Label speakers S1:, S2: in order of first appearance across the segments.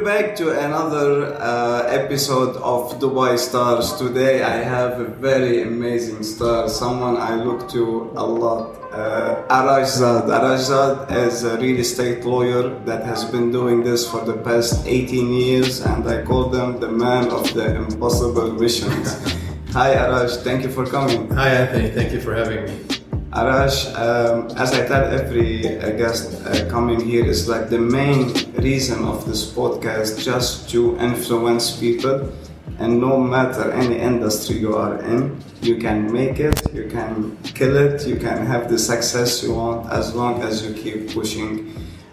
S1: We're back to another uh, episode of Dubai Stars. Today I have a very amazing star, someone I look to a lot. Uh, Arash Zad. Is a real estate lawyer that has been doing this for the past 18 years, and I call them the man of the impossible missions. Hi Arash, thank you for coming.
S2: Hi Anthony, thank you for having me.
S1: Arash, um, as I tell every uh, guest uh, coming here, is like the main reason of this podcast just to influence people. And no matter any industry you are in, you can make it, you can kill it, you can have the success you want as long as you keep pushing.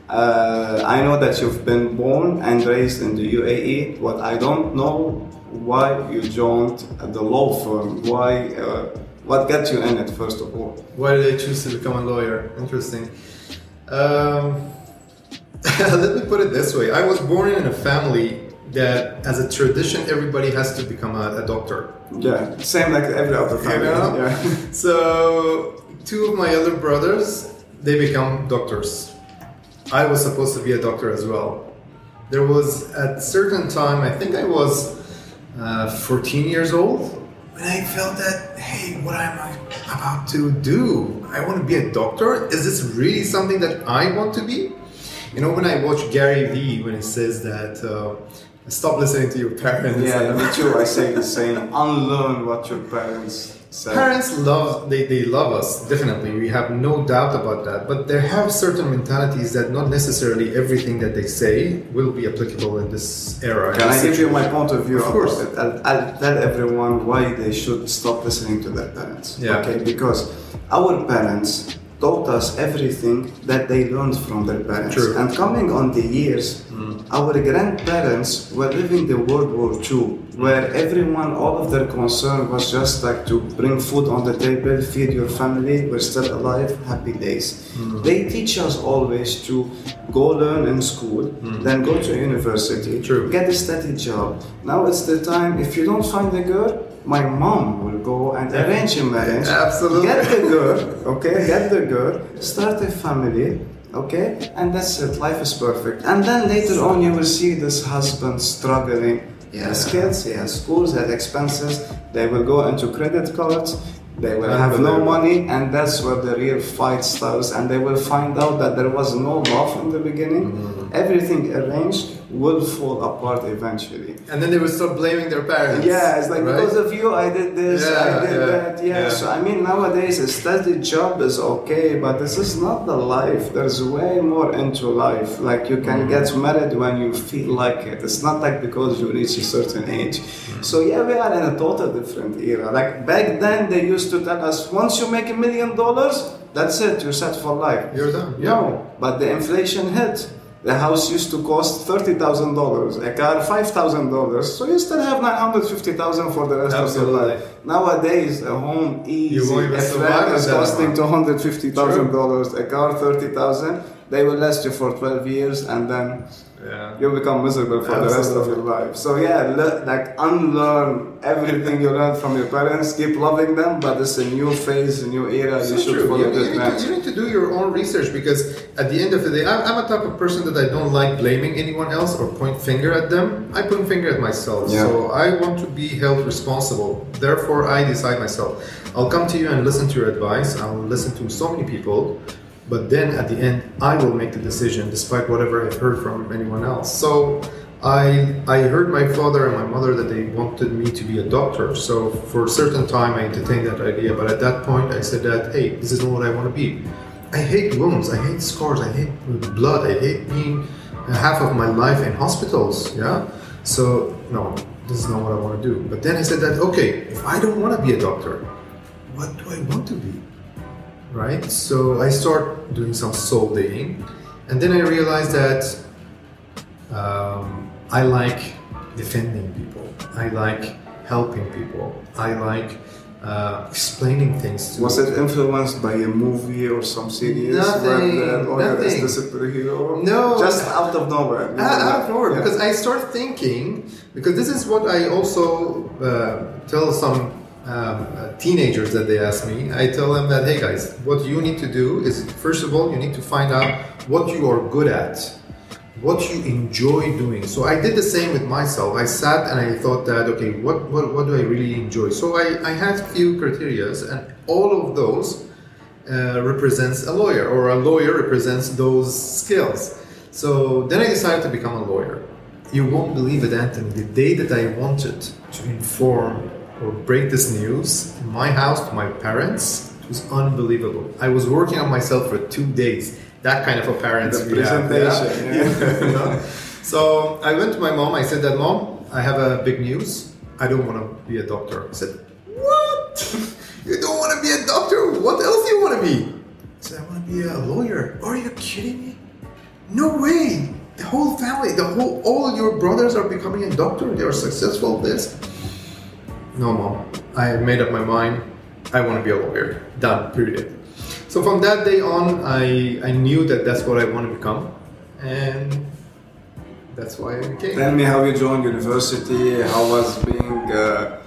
S1: Uh, I know that you've been born and raised in the UAE. What I don't know why you joined the law firm. Why? Uh, what got you in it, first of all?
S2: Why did I choose to become a lawyer? Interesting. Um, let me put it this way I was born in a family that, as a tradition, everybody has to become a, a doctor.
S1: Yeah, same like every other family.
S2: You know?
S1: Yeah.
S2: So, two of my other brothers, they become doctors. I was supposed to be a doctor as well. There was at certain time, I think I was uh, 14 years old, when I felt that, hey, what am I about to do? I want to be a doctor. Is this really something that I want to be? You know, when I watch Gary Vee, when he says that, uh, stop listening to your parents.
S1: Yeah, me too. I say the same. Unlearn what your parents said.
S2: Parents love they, they love us definitely. We have no doubt about that. But they have certain mentalities that not necessarily everything that they say will be applicable in this era.
S1: Can I give you my point of view?
S2: Of course.
S1: It? I'll, I'll tell everyone why they should stop listening to their parents.
S2: Yeah.
S1: Okay, because our parents taught us everything that they learned from their parents.
S2: True.
S1: And coming on the years, hmm. our grandparents were living the World War II, where everyone, all of their concern was just like to bring food on the table, feed your family, we're still alive, happy days. Hmm. They teach us always to go learn in school, hmm. then go to university,
S2: True.
S1: get a steady job. Now it's the time, if you don't find a girl, my mom will go and arrange a marriage.
S2: Absolutely.
S1: Get the girl, okay? Get the girl, start a family, okay? And that's it. Life is perfect. And then later on, you will see this husband struggling. He has kids, he has schools, he has expenses. They will go into credit cards. They will have no money, and that's where the real fight starts. And they will find out that there was no love in the beginning.
S2: Mm-hmm.
S1: Everything arranged will fall apart eventually.
S2: And then they will start blaming their parents.
S1: Yeah, it's like
S2: right?
S1: because of you, I did this, I did
S2: yeah,
S1: that. Yeah.
S2: yeah.
S1: So I mean, nowadays a steady job is okay, but this is not the life. There's way more into life. Like you can get
S2: Mm-hmm.
S1: married when you feel like it. It's not like because you reach a certain age.
S2: Mm-hmm.
S1: So yeah, we are in a total different era. Like back then, they used to tell us once you make a million dollars, that's it. You're set for life.
S2: You're done. Yeah.
S1: No, but the inflation hit. The house used to cost thirty thousand dollars, a car five thousand dollars. So you still have nine hundred fifty thousand for the rest of your life. Nowadays, a home easy. a flat is costing
S2: amount.
S1: two hundred fifty thousand dollars. A car thirty thousand. They will last you for twelve years, and then
S2: Yeah.
S1: you become miserable for the rest of your life. So yeah, le- like unlearn everything you learned from your parents. Keep loving them, but it's a new phase, a new era.
S2: So
S1: you should
S2: true.
S1: follow
S2: You, you need to, you need to do your own research because at the end of the day, I'm, I'm a type of person that I don't like blaming anyone else or point finger at them. I point finger at myself.
S1: Yeah.
S2: So I want to be held responsible. Therefore, I decide myself. I'll come to you and listen to your advice. I'll listen to so many people. But then at the end, I will make the decision despite whatever I've heard from anyone else. So I, I heard my father and my mother that they wanted me to be a doctor. So for a certain time, I entertained that idea. But at that point, I said that, hey, this is not what I want to be. I hate wounds. I hate scars. I hate blood. I hate being half of my life in hospitals. Yeah. So no, this is not what I want to do. But then I said that, okay, if I don't want to be a doctor, what do I want to be? Right. So I start doing some soul digging, and then I realized that um, I like defending people. I like helping people. I like uh, explaining things to
S1: Was it influenced by a movie or some series
S2: Nothing,
S1: where the lawyer is
S2: nothing.
S1: the superhero?
S2: No.
S1: Just out of nowhere.
S2: Ah, out of nowhere
S1: Yeah.
S2: because I start thinking because this is what I also uh, tell some um, uh, teenagers that they ask me. I tell them that hey guys, what you need to do is first of all you need to find out what you are good at. what you enjoy doing. So I did the same with myself. I sat and I thought that okay, what what, what do I really enjoy? So I, I had few criterias and all of those uh, represents a lawyer or a lawyer represents those skills. So then I decided to become a lawyer. You won't believe it, Anthony. The day that I wanted to inform or break this news in my house to my parents, it was unbelievable. I was working on myself for two days. That kind of a parents
S1: The
S2: we yeah?
S1: presentation, yeah.
S2: You know? So I went to my mom. I said that, mom, I have a big news. I don't want to be a doctor. I said, what? you don't want to be a doctor? What else do you want to be? I said, I want to be a lawyer. Are you kidding me? No way. The whole family, the whole, all your brothers are becoming a doctor. They are successful. This. No, mom. I made up my mind. I want to be a lawyer. Done. Period. So from that day on, I I knew that that's what I want to become, and that's why I became.
S1: Tell me how you joined university, how was being uh,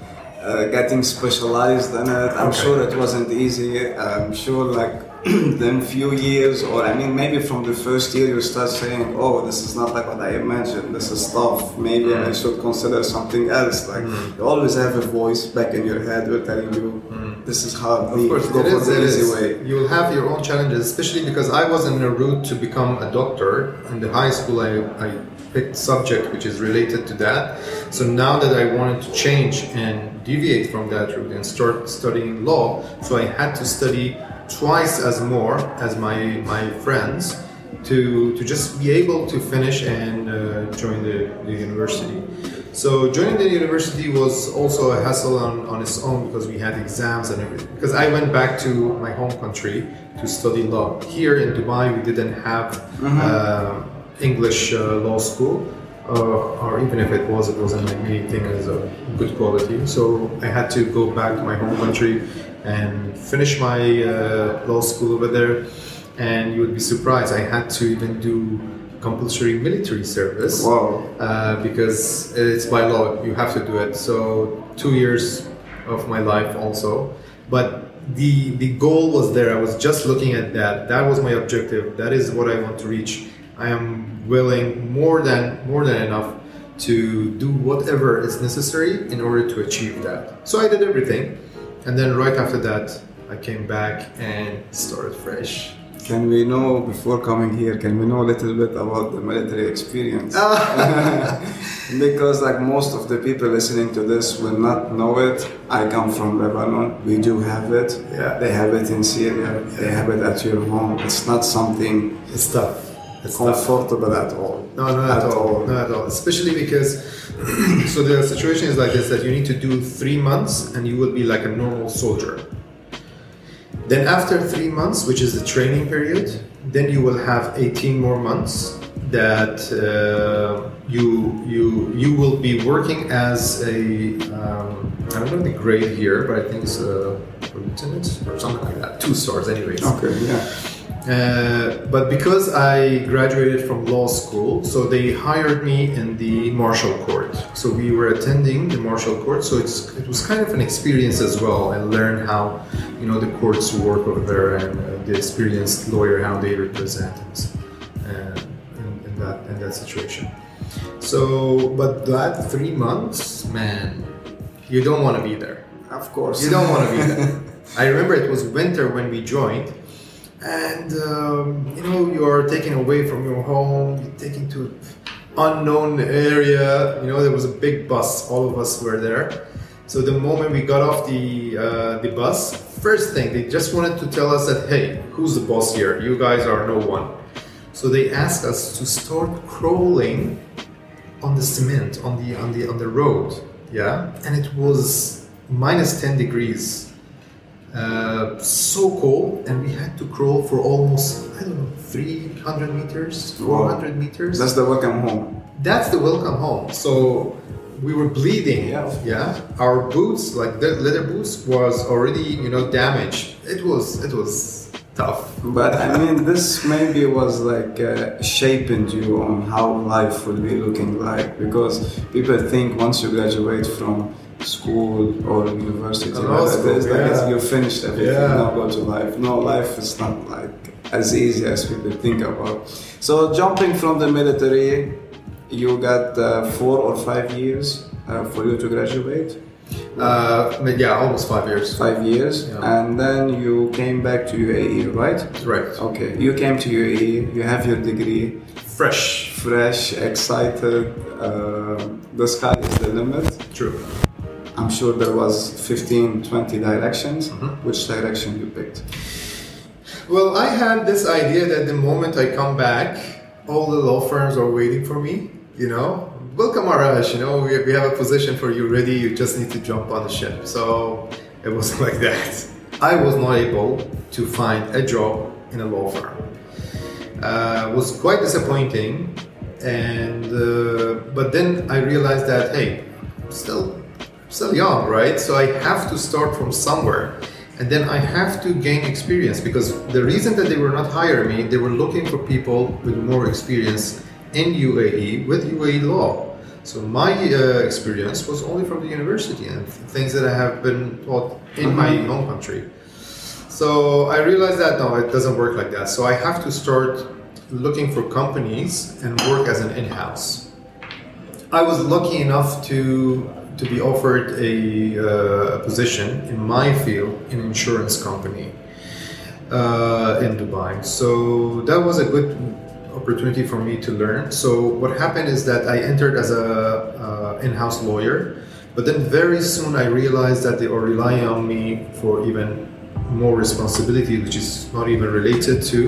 S1: uh, getting specialized in it. I'm
S2: Okay.
S1: sure it wasn't easy. I'm sure like then few years or I mean maybe from the first year you start saying, oh, this is not like what I imagined. This is tough. Maybe I mm. should consider something else. Like mm. you always have a voice back in your head who telling you, mm. this is hard.
S2: Of course,
S1: go for
S2: is.
S1: the easy
S2: is.
S1: way.
S2: You will have your own challenges, especially because I was in a route to become a doctor. In the high school, I, I picked subject which is related to that. So now that I wanted to change and deviate from that route and start studying law, so I had to study twice as more as my my friends to to just be able to finish and uh, join the, the university. So joining the university was also a hassle on, on its own because we had exams and everything. Because I went back to my home country to study law. Here in Dubai, we didn't have uh, English uh, law school, uh, or even if it was, it wasn't like anything as a good quality. So I had to go back to my home country and finish my uh, law school over there. And you would be surprised, I had to even do compulsory military service
S1: Wow.
S2: uh, because it's by law you have to do it so two years of my life also but the the goal was there i was just looking at that that was my objective that is what i want to reach i am willing more than more than enough to do whatever is necessary in order to achieve that so i did everything and then right after that i came back and started fresh
S1: Can we know before coming here? Can we know a little bit about the military experience? Ah. because like most of the people listening to this will not know it. I come from Lebanon. We do have it.
S2: Yeah.
S1: They have it in Syria. They have it at your home. It's not something
S2: it's tough it's
S1: comfortable at all.
S2: No, not at, all. Not at all. Especially because, so the situation is like this: that you need to do three months, and you will be like a normal soldier. Then after three months, which is the training period, then you will have 18 more months that uh, you you you will be working as a um, I don't know the grade here, but I think it's a lieutenant or something like that. Two stars, anyways.
S1: Okay, yeah.
S2: Uh, but because I graduated from law school, so they hired me in the martial court. So we were attending the martial court. So it's it was kind of an experience as well, and learn how you know the courts work over there and uh, the experienced lawyer how they represent us uh, in, in that in that situation. So, but that three months, man, you don't want to be there.
S1: Of course.
S2: You don't want to be there. I remember it was winter when we joined, and um, you know you are taken away from your home, you're taken to unknown area. You know there was a big bus. All of us were there. So the moment we got off the uh, the bus, first thing they just wanted to tell us that hey, who's the boss here? You guys are no one. So they asked us to start crawling on the cement on the on the on the road yeah and it was minus 10 degrees uh, so cold and we had to crawl for almost i don't know 300 meters 400 meters.
S1: That's the welcome home.
S2: that's the welcome home. So we were bleeding.
S1: Yeah.
S2: yeah. our boots like the leather boots was already you know damaged. It was it was tough.
S1: But I mean, this maybe was like uh, shaping you on how life will be looking like because people think once you graduate from school or university,
S2: A law
S1: that
S2: school,
S1: it's like you're finished everything,
S2: Yeah.
S1: now go to life. No, life is not like as easy as people think about. So jumping from the military, you got uh, four or five years uh, for you to graduate.
S2: Uh, yeah, almost five years.
S1: Five years,
S2: Yeah.
S1: and then you came back to UAE, right?
S2: Right.
S1: Okay, you came to UAE. You have your degree,
S2: Fresh.
S1: fresh, excited. Uh, the sky is the limit.
S2: True.
S1: I'm sure there was 15, 20 directions.
S2: Mhm.
S1: Which direction you picked?
S2: Well, I had this idea that the moment I come back, all the law firms are waiting for me. You know, welcome Arash. You know, we, we have a position for you ready. You just need to jump on the ship. So it was like that. I was not able to find a job in a law firm. Uh, was quite disappointing, and uh, but then I realized that hey, still still young, right? So I have to start from somewhere. And then I have to gain experience because the reason that they were not hiring me, they were looking for people with more experience in UAE with UAE law. So my uh, experience was only from the university and things that I have been taught in my home country. So I realized that no, it doesn't work like that. So I have to start looking for companies and work as an in-house. I was lucky enough to to be offered a, uh, position in my field in insurance company uh, in Dubai. So that was a good opportunity for me to learn. So what happened is that I entered as a uh, in-house lawyer, but then very soon I realized that they are relying on me for even more responsibility, which is not even related to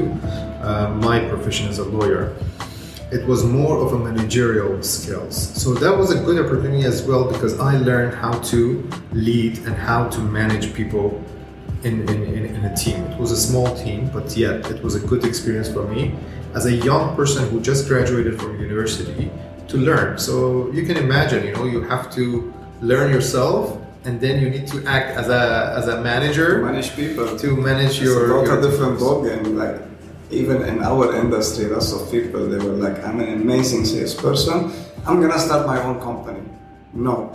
S2: uh, my profession as a lawyer it was more of a managerial skills. So that was a good opportunity as well because I learned how to lead and how to manage people in, in, in, a team. It was a small team, but yet it was a good experience for me as a young person who just graduated from university to learn. So you can imagine, you know, you have to learn yourself and then you need to act as a as a manager
S1: Manage people.
S2: to manage
S1: It's
S2: your,
S1: a
S2: your
S1: total different ballgame. Like even in our industry, lots of people they were like, "I'm an amazing salesperson. I'm gonna start my own company." No,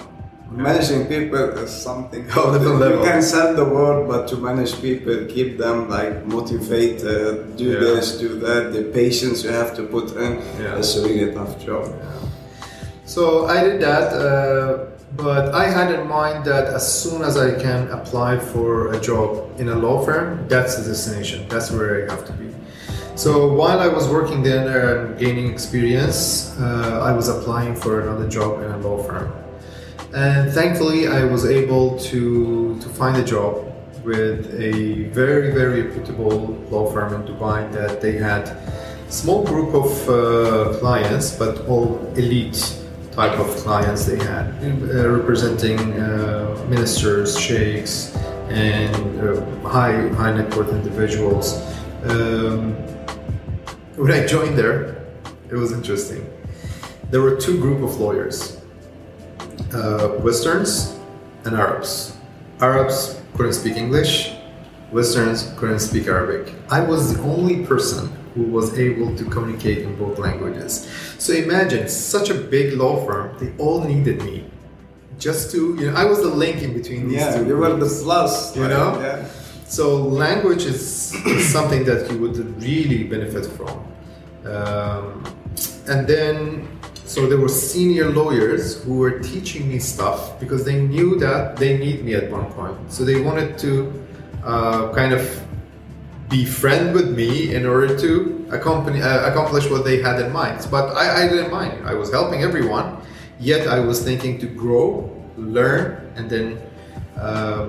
S1: managing people is something
S2: Different
S1: You
S2: level.
S1: can sell the world, but to manage people, keep them like motivated, do
S2: Yeah.
S1: this, do that. The patience you have to put in,
S2: Yeah.
S1: it's a really tough job.
S2: So I did that, uh, but I had in mind that as soon as I can apply for a job in a law firm, that's the destination. That's where I have to be. So while I was working there and gaining experience, uh, I was applying for another job in a law firm, and thankfully I was able to to find a job with a very very reputable law firm in Dubai that they had small group of uh, clients, but all elite type of clients they had, uh, representing uh, ministers, sheikhs, and uh, high high net worth individuals. Um, when I joined there, it was interesting. There were two group of lawyers, uh, Westerns and Arabs. Arabs couldn't speak English, Westerns couldn't speak Arabic. I was the only person who was able to communicate in both languages. So imagine such a big law firm, they all needed me just to, you know, I was the link in between these
S1: Yeah,
S2: two.
S1: you were the plus,
S2: You
S1: like,
S2: know?
S1: Yeah.
S2: So language is, something that you would really benefit from. Um, and then, so there were senior lawyers who were teaching me stuff because they knew that they need me at one point. So they wanted to uh, kind of be friend with me in order to accompany, uh, accomplish what they had in mind. But I, I didn't mind. I was helping everyone, yet I was thinking to grow, learn, and then uh,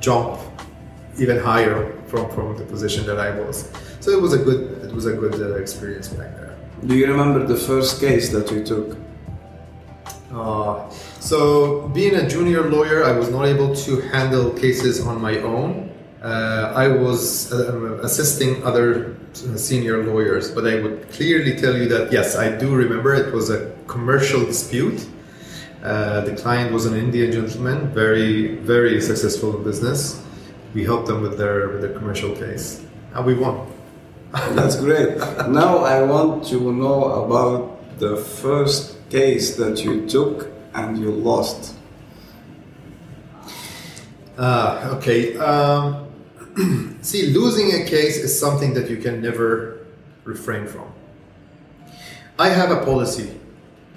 S2: jump even higher from, from the position that I was. So it was a good it was a good uh, experience back there.
S1: Do you remember the first case that you took?
S2: Uh, so being a junior lawyer, I was not able to handle cases on my own. Uh, I was uh, assisting other uh, senior lawyers, but I would clearly tell you that yes, I do remember it was a commercial dispute. Uh, the client was an Indian gentleman, very very successful in business. We helped them with their with their commercial case, and we won.
S1: That's great. now I want to know about the first case that you took and you lost.
S2: Uh, okay. Um, see, losing a case is something that you can never refrain from. I have a policy.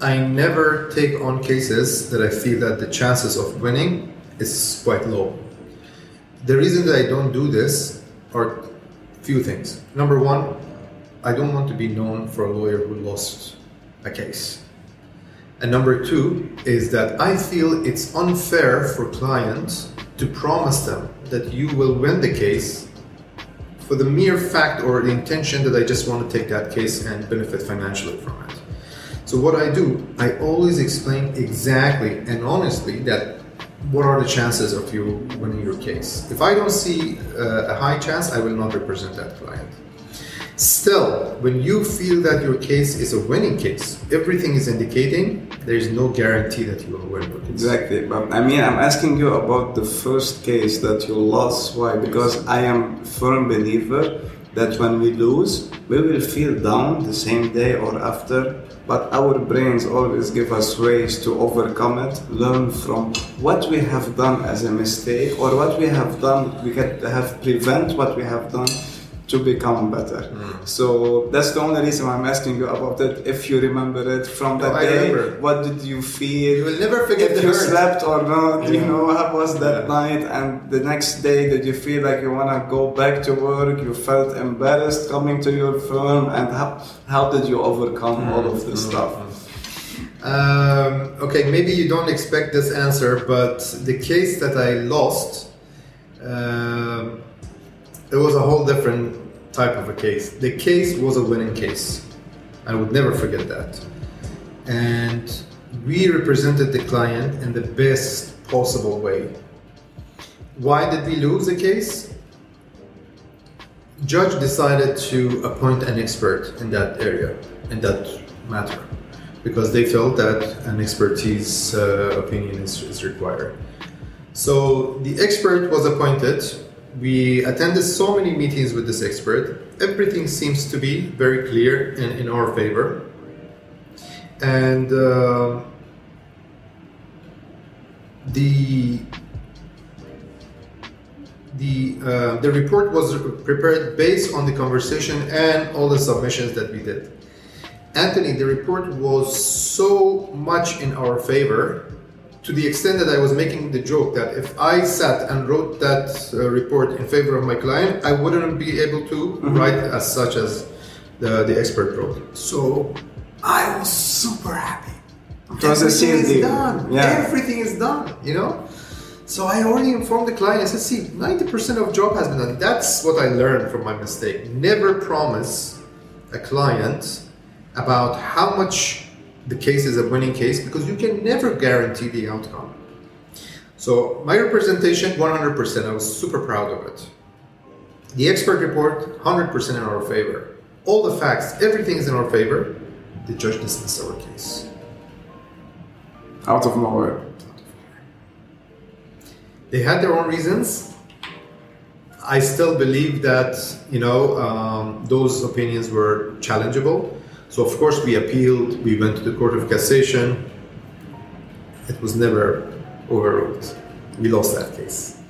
S2: I never take on cases that I feel that the chances of winning is quite low. The reason that I don't do this are few things. Number one, I don't want to be known for a lawyer who lost a case. And number two is that I feel it's unfair for clients to promise them that you will win the case for the mere fact or the intention that I just want to take that case and benefit financially from it. So what I do, I always explain exactly and honestly that what are the chances of you winning your case. If I don't see uh, a high chance, I will not represent that client. Still, when you feel that your case is a winning case, everything is indicating there is no guarantee that you will win.
S1: Exactly. But I mean, I'm asking you about the first case that you lost. Why? Because I am firm believer that when we lose, we will feel down the same day or after. But our brains always give us ways to overcome it, learn from what we have done as a mistake or what we have done, we can have prevent what we have done to become better.
S2: Mm.
S1: So that's the only reason I'm asking you about it. If you remember it from that
S2: No,
S1: day,
S2: remember.
S1: what did you feel?
S2: You will never forget
S1: if
S2: the
S1: you
S2: hurt.
S1: slept or not, you know, how was that
S2: Yeah.
S1: night? And the next day, did you feel like you want to go back to work? You felt embarrassed coming to your firm? And how, how did you overcome all of this stuff?
S2: Um, okay, maybe you don't expect this answer, but the case that I lost, um, it was a whole different type of a case. The case was a winning case. I would never forget that. And we represented the client in the best possible way. Why did we lose the case? Judge decided to appoint an expert in that area, in that matter, because they felt that an expertise uh, opinion is, is required. So the expert was appointed. We attended so many meetings with this expert. Everything seems to be very clear and in our favor. And uh, the the uh, the report was prepared based on the conversation and all the submissions that we did. Anthony, the report was so much in our favor to the extent that I was making the joke that if I sat and wrote that uh, report in favor of my client, I wouldn't be able to write as such as the, the expert wrote. So I was super happy.
S1: It was a
S2: Everything is
S1: deal.
S2: done.
S1: Yeah.
S2: Everything is done, you know? So I already informed the client. I said, see, 90% of job has been done. That's what I learned from my mistake. Never promise a client about how much the case is a winning case because you can never guarantee the outcome. So my representation, 100%. I was super proud of it. The expert report, 100% in our favor. All the facts, everything is in our favor. The judge dismissed our case.
S1: Out of nowhere.
S2: They had their own reasons. I still believe that you know um, those opinions were challengeable. So of course we appealed. We went to the Court of Cassation. It was never overruled. We lost that case.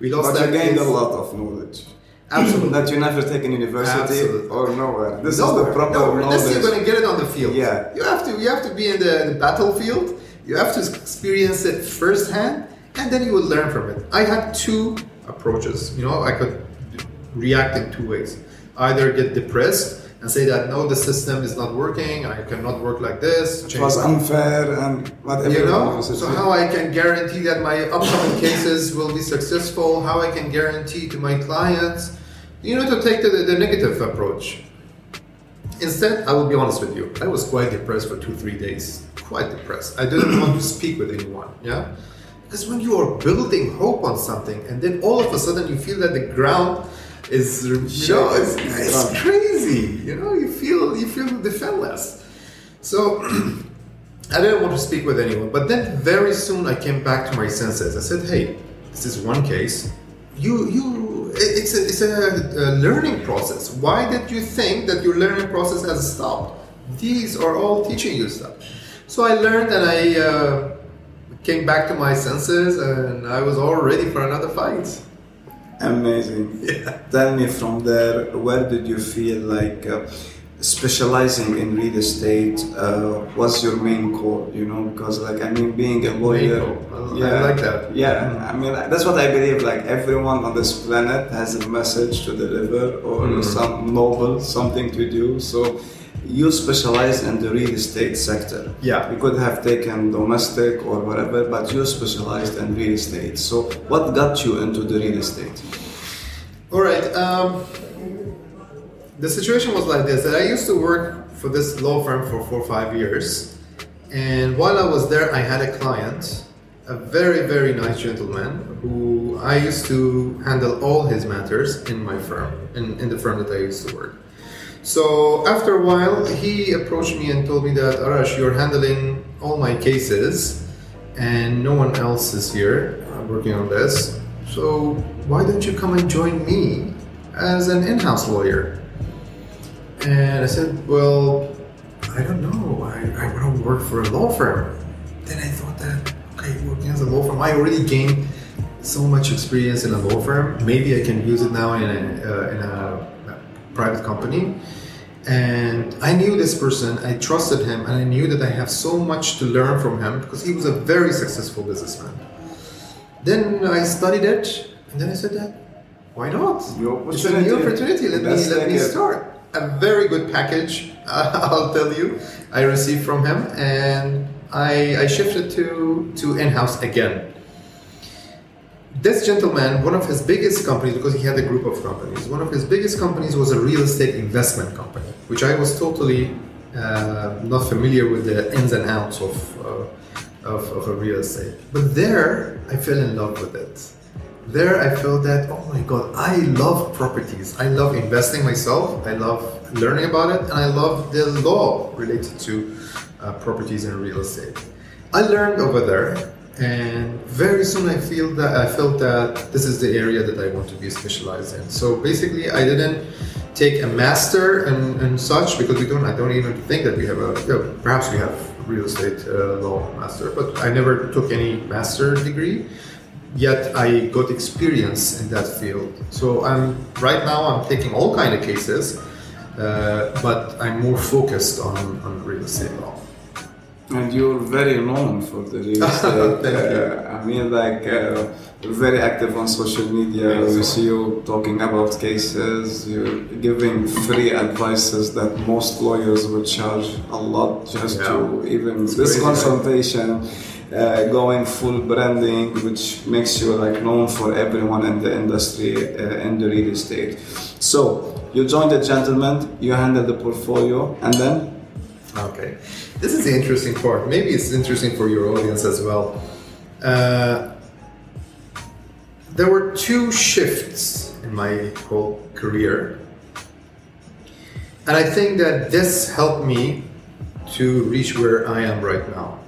S2: We lost
S1: But
S2: that
S1: you gained
S2: case.
S1: a lot of knowledge.
S2: Absolutely.
S1: that you never take in university
S2: Absolutely.
S1: or nowhere. This
S2: Nowhere,
S1: is the proper
S2: nowhere. Unless
S1: knowledge.
S2: you're going to get it on the field.
S1: Yeah.
S2: You have to. You have to be in the, the battlefield. You have to experience it firsthand, and then you will learn from it. I had two approaches. You know, I could react in two ways. Either get depressed and say that no, the system is not working. I cannot work like this.
S1: It was unfair and what
S2: you know so how i can guarantee that my upcoming cases will be successful how i can guarantee to my clients you know to take the, the negative approach instead i will be honest with you i was quite depressed for two three days quite depressed i didn't want to speak with anyone yeah because when you are building hope on something and then all of a sudden you feel that the ground is you know it's, it's crazy you know you feel you feel defenseless so I didn't want to speak with anyone, but then very soon I came back to my senses. I said, "Hey, this is one case. You, you, it's a, it's a, a learning process. Why did you think that your learning process has stopped? These are all teaching you stuff." So I learned, and I uh, came back to my senses, and I was all ready for another fight.
S1: Amazing.
S2: Yeah.
S1: Tell me from there, where did you feel like uh, specializing in real estate uh, was your main goal? You know, because like I mean, being a lawyer,
S2: Yeah, I like that.
S1: Yeah, I mean that's what I believe. Like everyone on this planet has a message to deliver or
S2: Mm.
S1: some novel, something to do. So. You specialize in the real estate sector.
S2: Yeah.
S1: You could have taken domestic or whatever, but you specialized in real estate. So, what got you into the real estate?
S2: All right. Um, the situation was like this: that I used to work for this law firm for four or five years, and while I was there, I had a client, a very very nice gentleman who I used to handle all his matters in my firm, in, in the firm that I used to work. So after a while, he approached me and told me that Arash, you're handling all my cases, and no one else is here working on this. So why don't you come and join me as an in-house lawyer? And I said, well, I don't know. I, I want to work for a law firm. Then I thought that, okay, working as a law firm, I already gained so much experience in a law firm. Maybe I can use it now in a, uh, in a private company. And I knew this person, I trusted him, and I knew that I have so much to learn from him because he was a very successful businessman. Then I studied it, and then I said that, why not? It's a new
S1: opportunity.
S2: Let me let me start. A very good package, I'll tell you. I received from him, and I, I shifted to to in-house again. This gentleman, one of his biggest companies, because he had a group of companies, one of his biggest companies was a real estate investment company, which I was totally uh, not familiar with the ins and outs of, uh, of, of a real estate. But there, I fell in love with it. There, I felt that, oh my God, I love properties. I love investing myself. I love learning about it. And I love the law related to uh, properties and real estate. I learned over there and very soon I feel that I felt that this is the area that I want to be specialized in. So basically, I didn't take a master and, and such because we don't. I don't even think that we have a. perhaps we have real estate uh, law master, but I never took any master degree. Yet I got experience in that field. So I'm right now. I'm taking all kind of cases, uh, but I'm more focused on, on real estate law.
S1: And you're very known for the real estate. Uh, I mean, like, uh, very active on social media. We see you talking about cases. You're giving free advices that most lawyers would charge a lot just to even
S2: It's
S1: this
S2: crazy, right?
S1: consultation. Uh, going full branding, which makes you like known for everyone in the industry uh, in the real estate. So you joined the gentleman, you handled the portfolio, and then
S2: Okay, this is the interesting part. Maybe it's interesting for your audience as well. Uh, there were two shifts in my whole career, and I think that this helped me to reach where I am right now.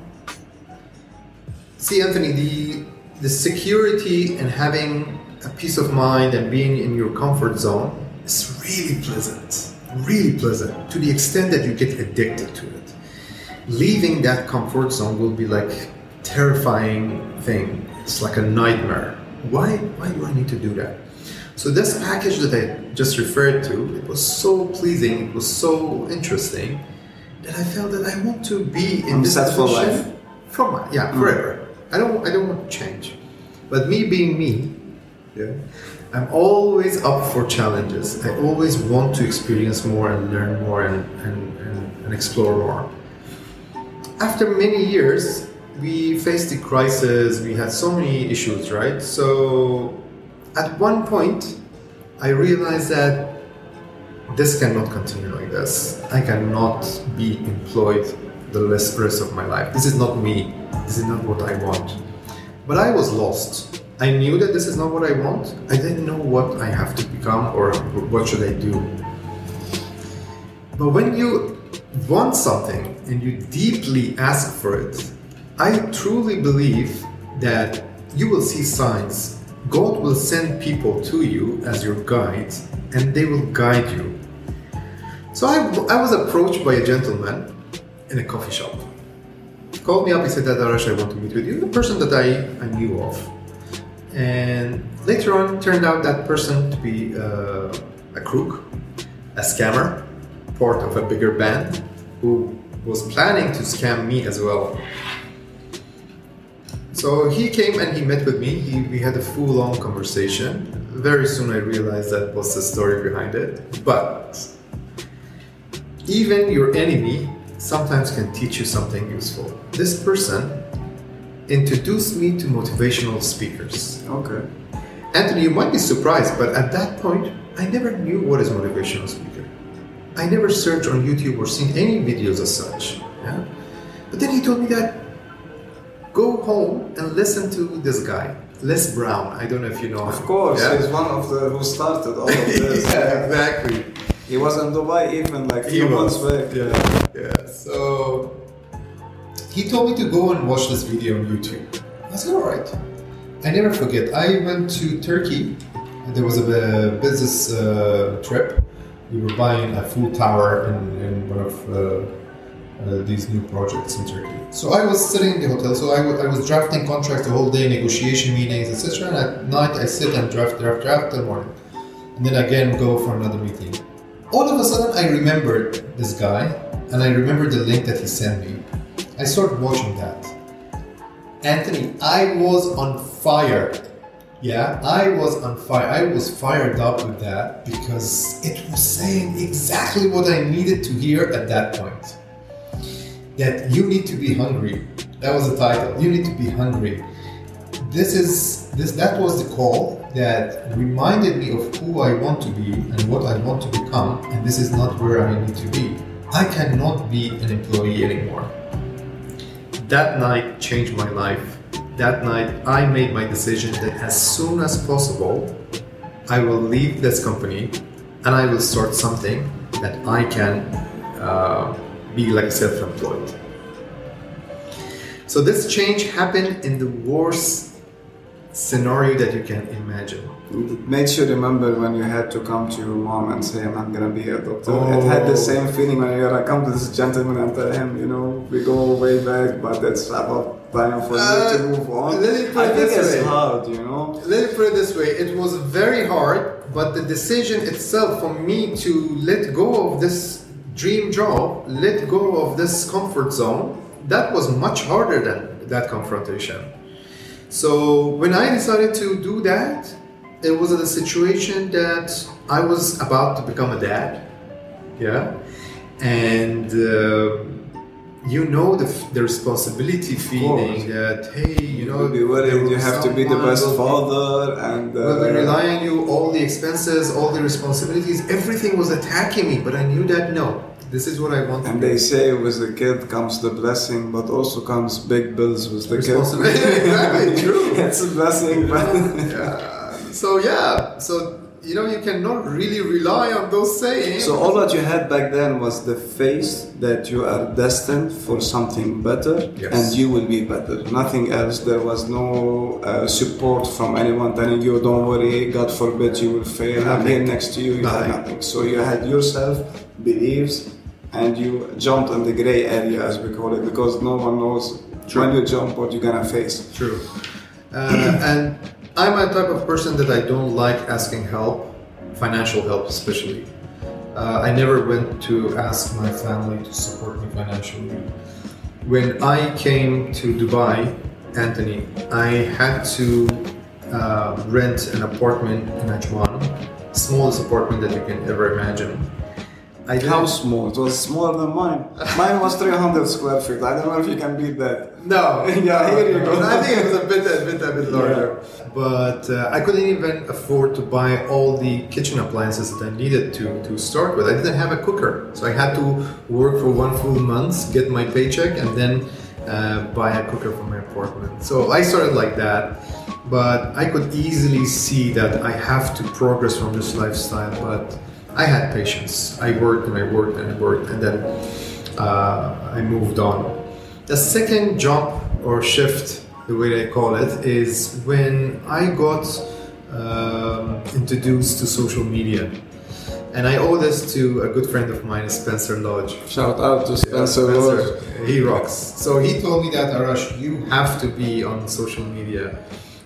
S2: See, Anthony, the the security and having a peace of mind and being in your comfort zone is really pleasant, really pleasant to the extent that you get addicted to it. Leaving that comfort zone will be like terrifying thing. It's like a nightmare. Why? Why do I need to do that? So this package that I just referred to, it was so pleasing, it was so interesting that I felt that I want to be in
S1: I'm
S2: this
S1: set for life.
S2: from my, yeah mm. forever. I don't I don't want to change, but me being me, yeah, I'm always up for challenges. I always want to experience more and learn more and and, and, and explore more. After many years, we faced the crisis. We had so many issues, right? So at one point, I realized that this cannot continue like this. I cannot be employed the rest of my life. This is not me. This is not what I want. But I was lost. I knew that this is not what I want. I didn't know what I have to become or what should I do. But when you want something and you deeply ask for it, I truly believe that you will see signs. God will send people to you as your guides and they will guide you. So I, I was approached by a gentleman in a coffee shop. He called me up, he said that I want to meet with you. The person that I, I knew of. And later on, turned out that person to be uh, a crook, a scammer, part of a bigger band who was planning to scam me as well. So he came and he met with me. He, we had a full long conversation. Very soon I realized that was the story behind it. But even your enemy sometimes can teach you something useful. This person introduced me to motivational speakers.
S1: Okay.
S2: Anthony, you might be surprised, but at that point, I never knew what is motivational speaker. I never searched on YouTube or seen any videos as such. Yeah? But then he told me that go home and listen to this guy, Les Brown. I don't know if you know
S1: Of
S2: him.
S1: course,
S2: Yeah?
S1: he's one of the who started all of this.
S2: yeah, exactly.
S1: He was in Dubai even like few months back.
S2: Yeah, yeah. So he told me to go and watch this video on YouTube. I said, all right. I never forget. I went to Turkey. There was a uh, business uh, trip. We were buying a full tower in, in one of uh, uh, these new projects in Turkey. So I was sitting in the hotel. So I I was drafting contracts the whole day, negotiation meetings, etc. And at night I sit and draft, draft, draft till morning, and then again go for another meeting. All of a sudden, I remembered this guy, and I remembered the link that he sent me. I started watching that. Anthony, I was on fire. Yeah, I was on fire. I was fired up with that because it was saying exactly what I needed to hear at that point. That you need to be hungry. That was the title. You need to be hungry. This is this that was the call that reminded me of who I want to be and what I want to become, and this is not where I need to be. I cannot be an employee anymore. That night changed my life. That night, I made my decision that as soon as possible, I will leave this company and I will start something that I can uh, be like self employed. So, this change happened in the worst scenario that you can imagine.
S1: It makes you remember when you had to come to your mom and say, I'm not gonna be a doctor.
S2: Oh.
S1: It had the same feeling when you gotta come to this gentleman and tell him, you know, we go way back, but it's about time for
S2: Uh,
S1: you to move on.
S2: let me put
S1: I
S2: it
S1: think
S2: this
S1: it's
S2: way.
S1: hard, you know.
S2: Let me put it this way it was very hard, but the decision itself for me to let go of this dream job, let go of this comfort zone, that was much harder than that confrontation. So when I decided to do that, it was a situation that I was about to become a dad. Yeah. And uh, you know the, the responsibility feeling that, hey, you know,
S1: be worried, you have to be the best
S2: will be-
S1: father and uh,
S2: will rely on you, all the expenses, all the responsibilities, everything was attacking me, but I knew that no, this is what I want
S1: And
S2: do.
S1: they say with the kid comes the blessing, but also comes big bills with the kid.
S2: Exactly, true.
S1: it's a blessing, but
S2: yeah. So yeah, so you know you cannot really rely on those sayings.
S1: So all that you had back then was the faith that you are destined for something better
S2: Yes.
S1: and you will be better. Nothing else. There was no uh, support from anyone telling you, don't worry, God forbid you will fail. I'm here next to you. You had
S2: Nothing.
S1: nothing. So you had yourself, beliefs, and you jumped in the gray area, as we call it, because no one knows when you jump what you're gonna face.
S2: True. Uh, and I'm a type of person that I don't like asking help, financial help especially. Uh, I never went to ask my family to support me financially. When I came to Dubai, Anthony, I had to uh, rent an apartment in Ajman, smallest apartment that you can ever imagine. I
S1: How small? It was smaller than mine. Mine was 300 square feet. I don't know if you can beat that.
S2: No,
S1: Yeah, here you go.
S2: I think it was a bit, a bit, a bit larger. But uh, I couldn't even afford to buy all the kitchen appliances that I needed to to start with. I didn't have a cooker, so I had to work for one full month, get my paycheck, and then uh, buy a cooker for my apartment. So I started like that. But I could easily see that I have to progress from this lifestyle. But I had patience. I worked and I worked and I worked, and then uh, I moved on. The second jump or shift, the way they call it, is when I got um, introduced to social media. And I owe this to a good friend of mine, Spencer Lodge.
S1: Shout out to Spencer
S2: Yeah,
S1: Lodge.
S2: He rocks. So he told me that Arash, you have to be on social media.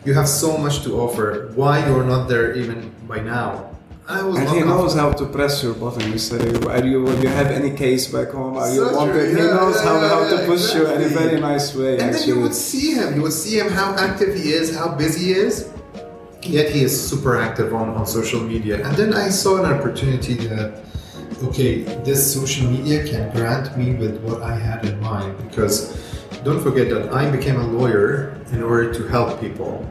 S2: You have so much to offer. Why you're not there even by now? I was
S1: And he knows how to press your button. You say, "Are you? Do you have any case back home? Are you wanted?" he
S2: yeah,
S1: knows
S2: yeah,
S1: how,
S2: yeah,
S1: how to push you in a very nice way.
S2: And then you would see him. You would see him how active he is, how busy he is. Yet he is super active on, on social media. And then I saw an opportunity that, okay, this social media can grant me with what I had in mind. Because don't forget that I became a lawyer in order to help people.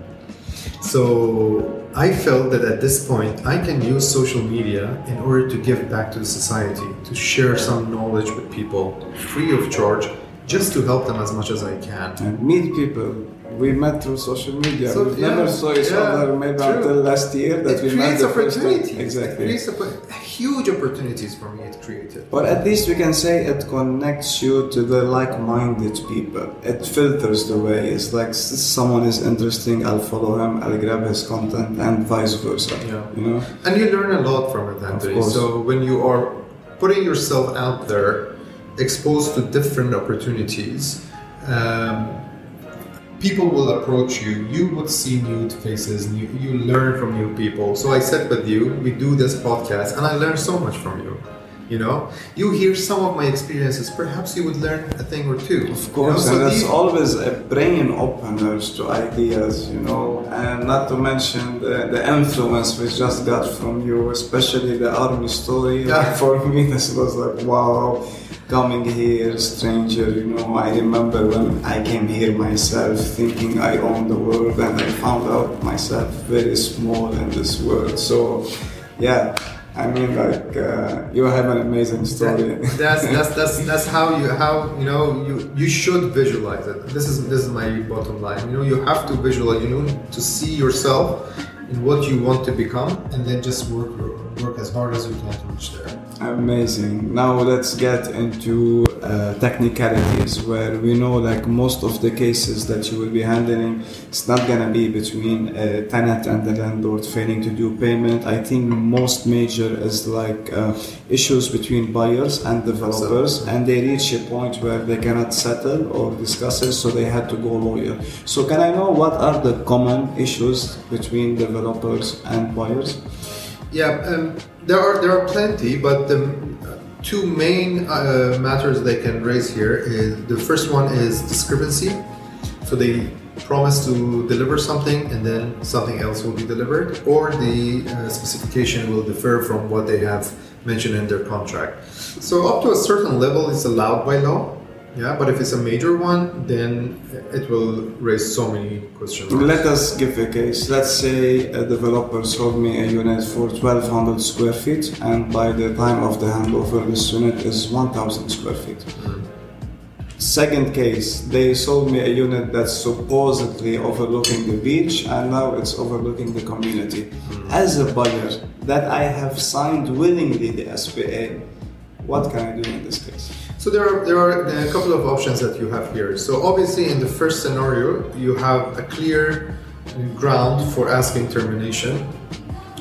S2: So I felt that at this point I can use social media in order to give back to the society, to share some knowledge with people free of charge, just to help them as much as I can.
S1: and meet people. We met through social media.
S2: So,
S1: we
S2: yeah,
S1: never saw each
S2: yeah,
S1: other maybe
S2: true.
S1: until last year that
S2: it
S1: we met
S2: creates
S1: the first time.
S2: opportunities. It creates oppo- huge opportunities for me. It created.
S1: But at least we can say it connects you to the like-minded people. It filters the way. It's like someone is interesting, I'll follow him, I'll grab his content, and vice versa.
S2: Yeah.
S1: You know.
S2: And you learn a lot from it, Andre. So when you are putting yourself out there, exposed to different opportunities, um, people will approach you. You would see new faces. New, you learn from new people. So I said with you, we do this podcast, and I learned so much from you. You know, you hear some of my experiences. Perhaps you would learn a thing or two.
S1: Of course, and that's always a brain opener to ideas, you know, and not to mention the, the influence we just got from you, especially the army story.
S2: Yeah.
S1: For me, this was like, wow, coming here, stranger, you know. I remember when I came here myself thinking I own the world, and I found out myself very small in this world. So, yeah. I mean, like uh, you have an amazing story.
S2: That's that's that's that's how you how you know you you should visualize it. This is this is my bottom line. You know you have to visualize. You know to see yourself in what you want to become, and then just work work as hard as you can to reach there.
S1: Amazing. Now let's get into uh, technicalities where we know like most of the cases that you will be handling, it's not gonna be between a tenant and the landlord failing to do payment. I think most major is like uh, issues between buyers and developers, and they reach a point where they cannot settle or discuss it, so they had to go lawyer. So can I know what are the common issues between developers and buyers?
S2: Yeah, um, there are there are plenty, but the two main uh, matters they can raise here is the first one is discrepancy. So they promise to deliver something and then something else will be delivered, or the uh, specification will differ from what they have mentioned in their contract. So up to a certain level, it's allowed by law. Yeah, but if it's a major one, then it will raise so many questions.
S1: Let us give a case. Let's say a developer sold me a unit for 1200 square feet, and by the time of the handover, this unit is 1000 square feet. Mm. Second case, they sold me a unit that's supposedly overlooking the beach, and now it's overlooking the community. Mm. As a buyer, that I have signed willingly the SPA, what can I do in this case?
S2: So there are there are a couple of options that you have here. So obviously, in the first scenario, you have a clear ground for asking termination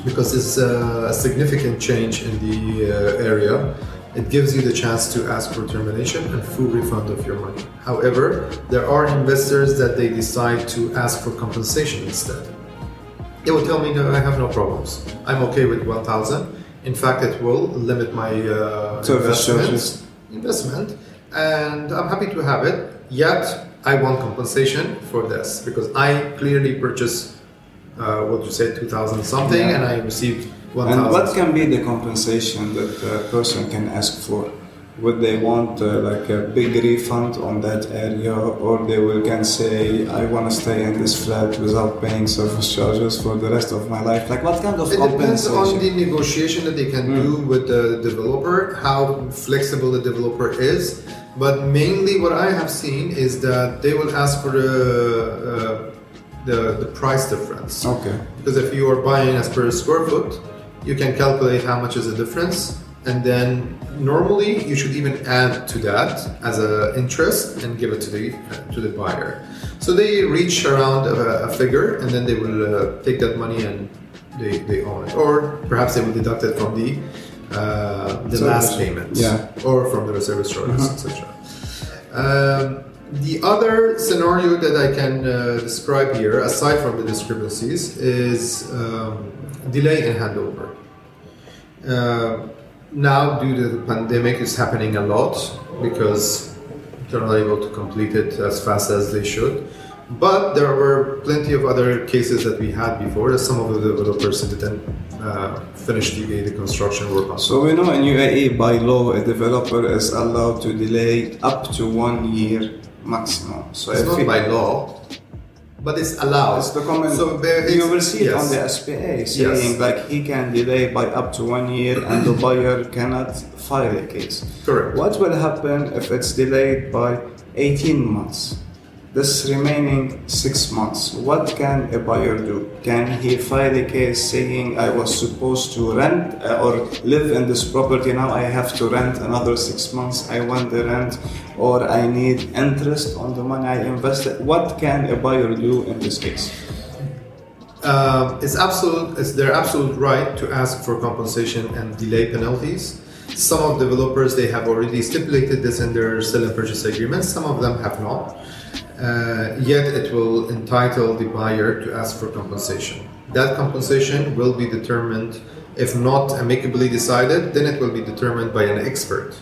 S2: because it's a significant change in the uh, area. It gives you the chance to ask for termination and full refund of your money. However, there are investors that they decide to ask for compensation instead. They will tell me, no, I have no problems. I'm okay with 1,000. In fact, it will limit my uh,
S1: Service
S2: investment. Investment, and I'm happy to have it. Yet, I want compensation for this because I clearly purchased uh, what you said, 2,000 something,
S1: Yeah.
S2: and I received 1,000.
S1: And what can be the compensation that a person can ask for? Would they want uh, like a big refund on that area, or they will can say, "I want to stay in this flat without paying service charges for the rest of my life"? Like what kind of
S2: It depends on the negotiation that they can do with the developer, how flexible the developer is. But mainly, what I have seen is that they will ask for the uh, the, the price difference.
S1: Okay.
S2: Because if you are buying as per square foot, you can calculate how much is the difference, and then normally you should even add to that as a interest and give it to the to the buyer. So they reach around a, a figure, and then they will uh, take that money and they, they own it, or perhaps they will deduct it from the uh, the
S1: Service.
S2: last payment,
S1: Yeah.
S2: or from the service charges, etc. Um, The other scenario that I can uh, describe here, aside from the discrepancies, is um, delay in handover. Uh, now, due to the pandemic, it's happening a lot because they're not able to complete it as fast as they should. But there were plenty of other cases that we had before that some of the developers didn't uh, finish the, the construction work on.
S1: So we know in UAE by law a developer is allowed to delay up to one year maximum. So
S2: it's not by law, but it's allowed.
S1: It's the common.
S2: So there
S1: you will see it on the. SPA saying
S2: Yes.
S1: like he can delay by up to one year and the buyer cannot file a case.
S2: Correct.
S1: What will happen if it's delayed by 18 months? This remaining six months, what can a buyer do? Can he file a case saying I was supposed to rent uh, or live in this property now I have to rent another six months, I want the rent, or I need interest on the money I invested? What can a buyer do in this case?
S2: Um, it's absolute. It's their absolute right to ask for compensation and delay penalties. Some of developers they have already stipulated this in their sell and purchase agreements. Some of them have not. Uh, yet it will entitle the buyer to ask for compensation. That compensation will be determined, if not amicably decided, then it will be determined by an expert.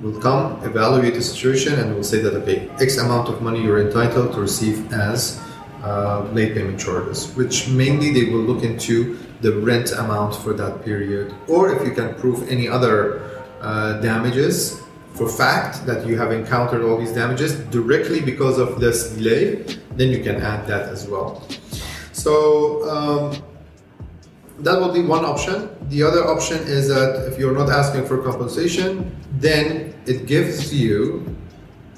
S2: Will come, evaluate the situation, and will say that okay, X amount of money you're entitled to receive as uh, late payment charges, which mainly they will look into the rent amount for that period, or if you can prove any other uh, damages for fact that you have encountered all these damages directly because of this delay, then you can add that as well. So um, that will be one option. The other option is that if you're not asking for compensation, then it gives you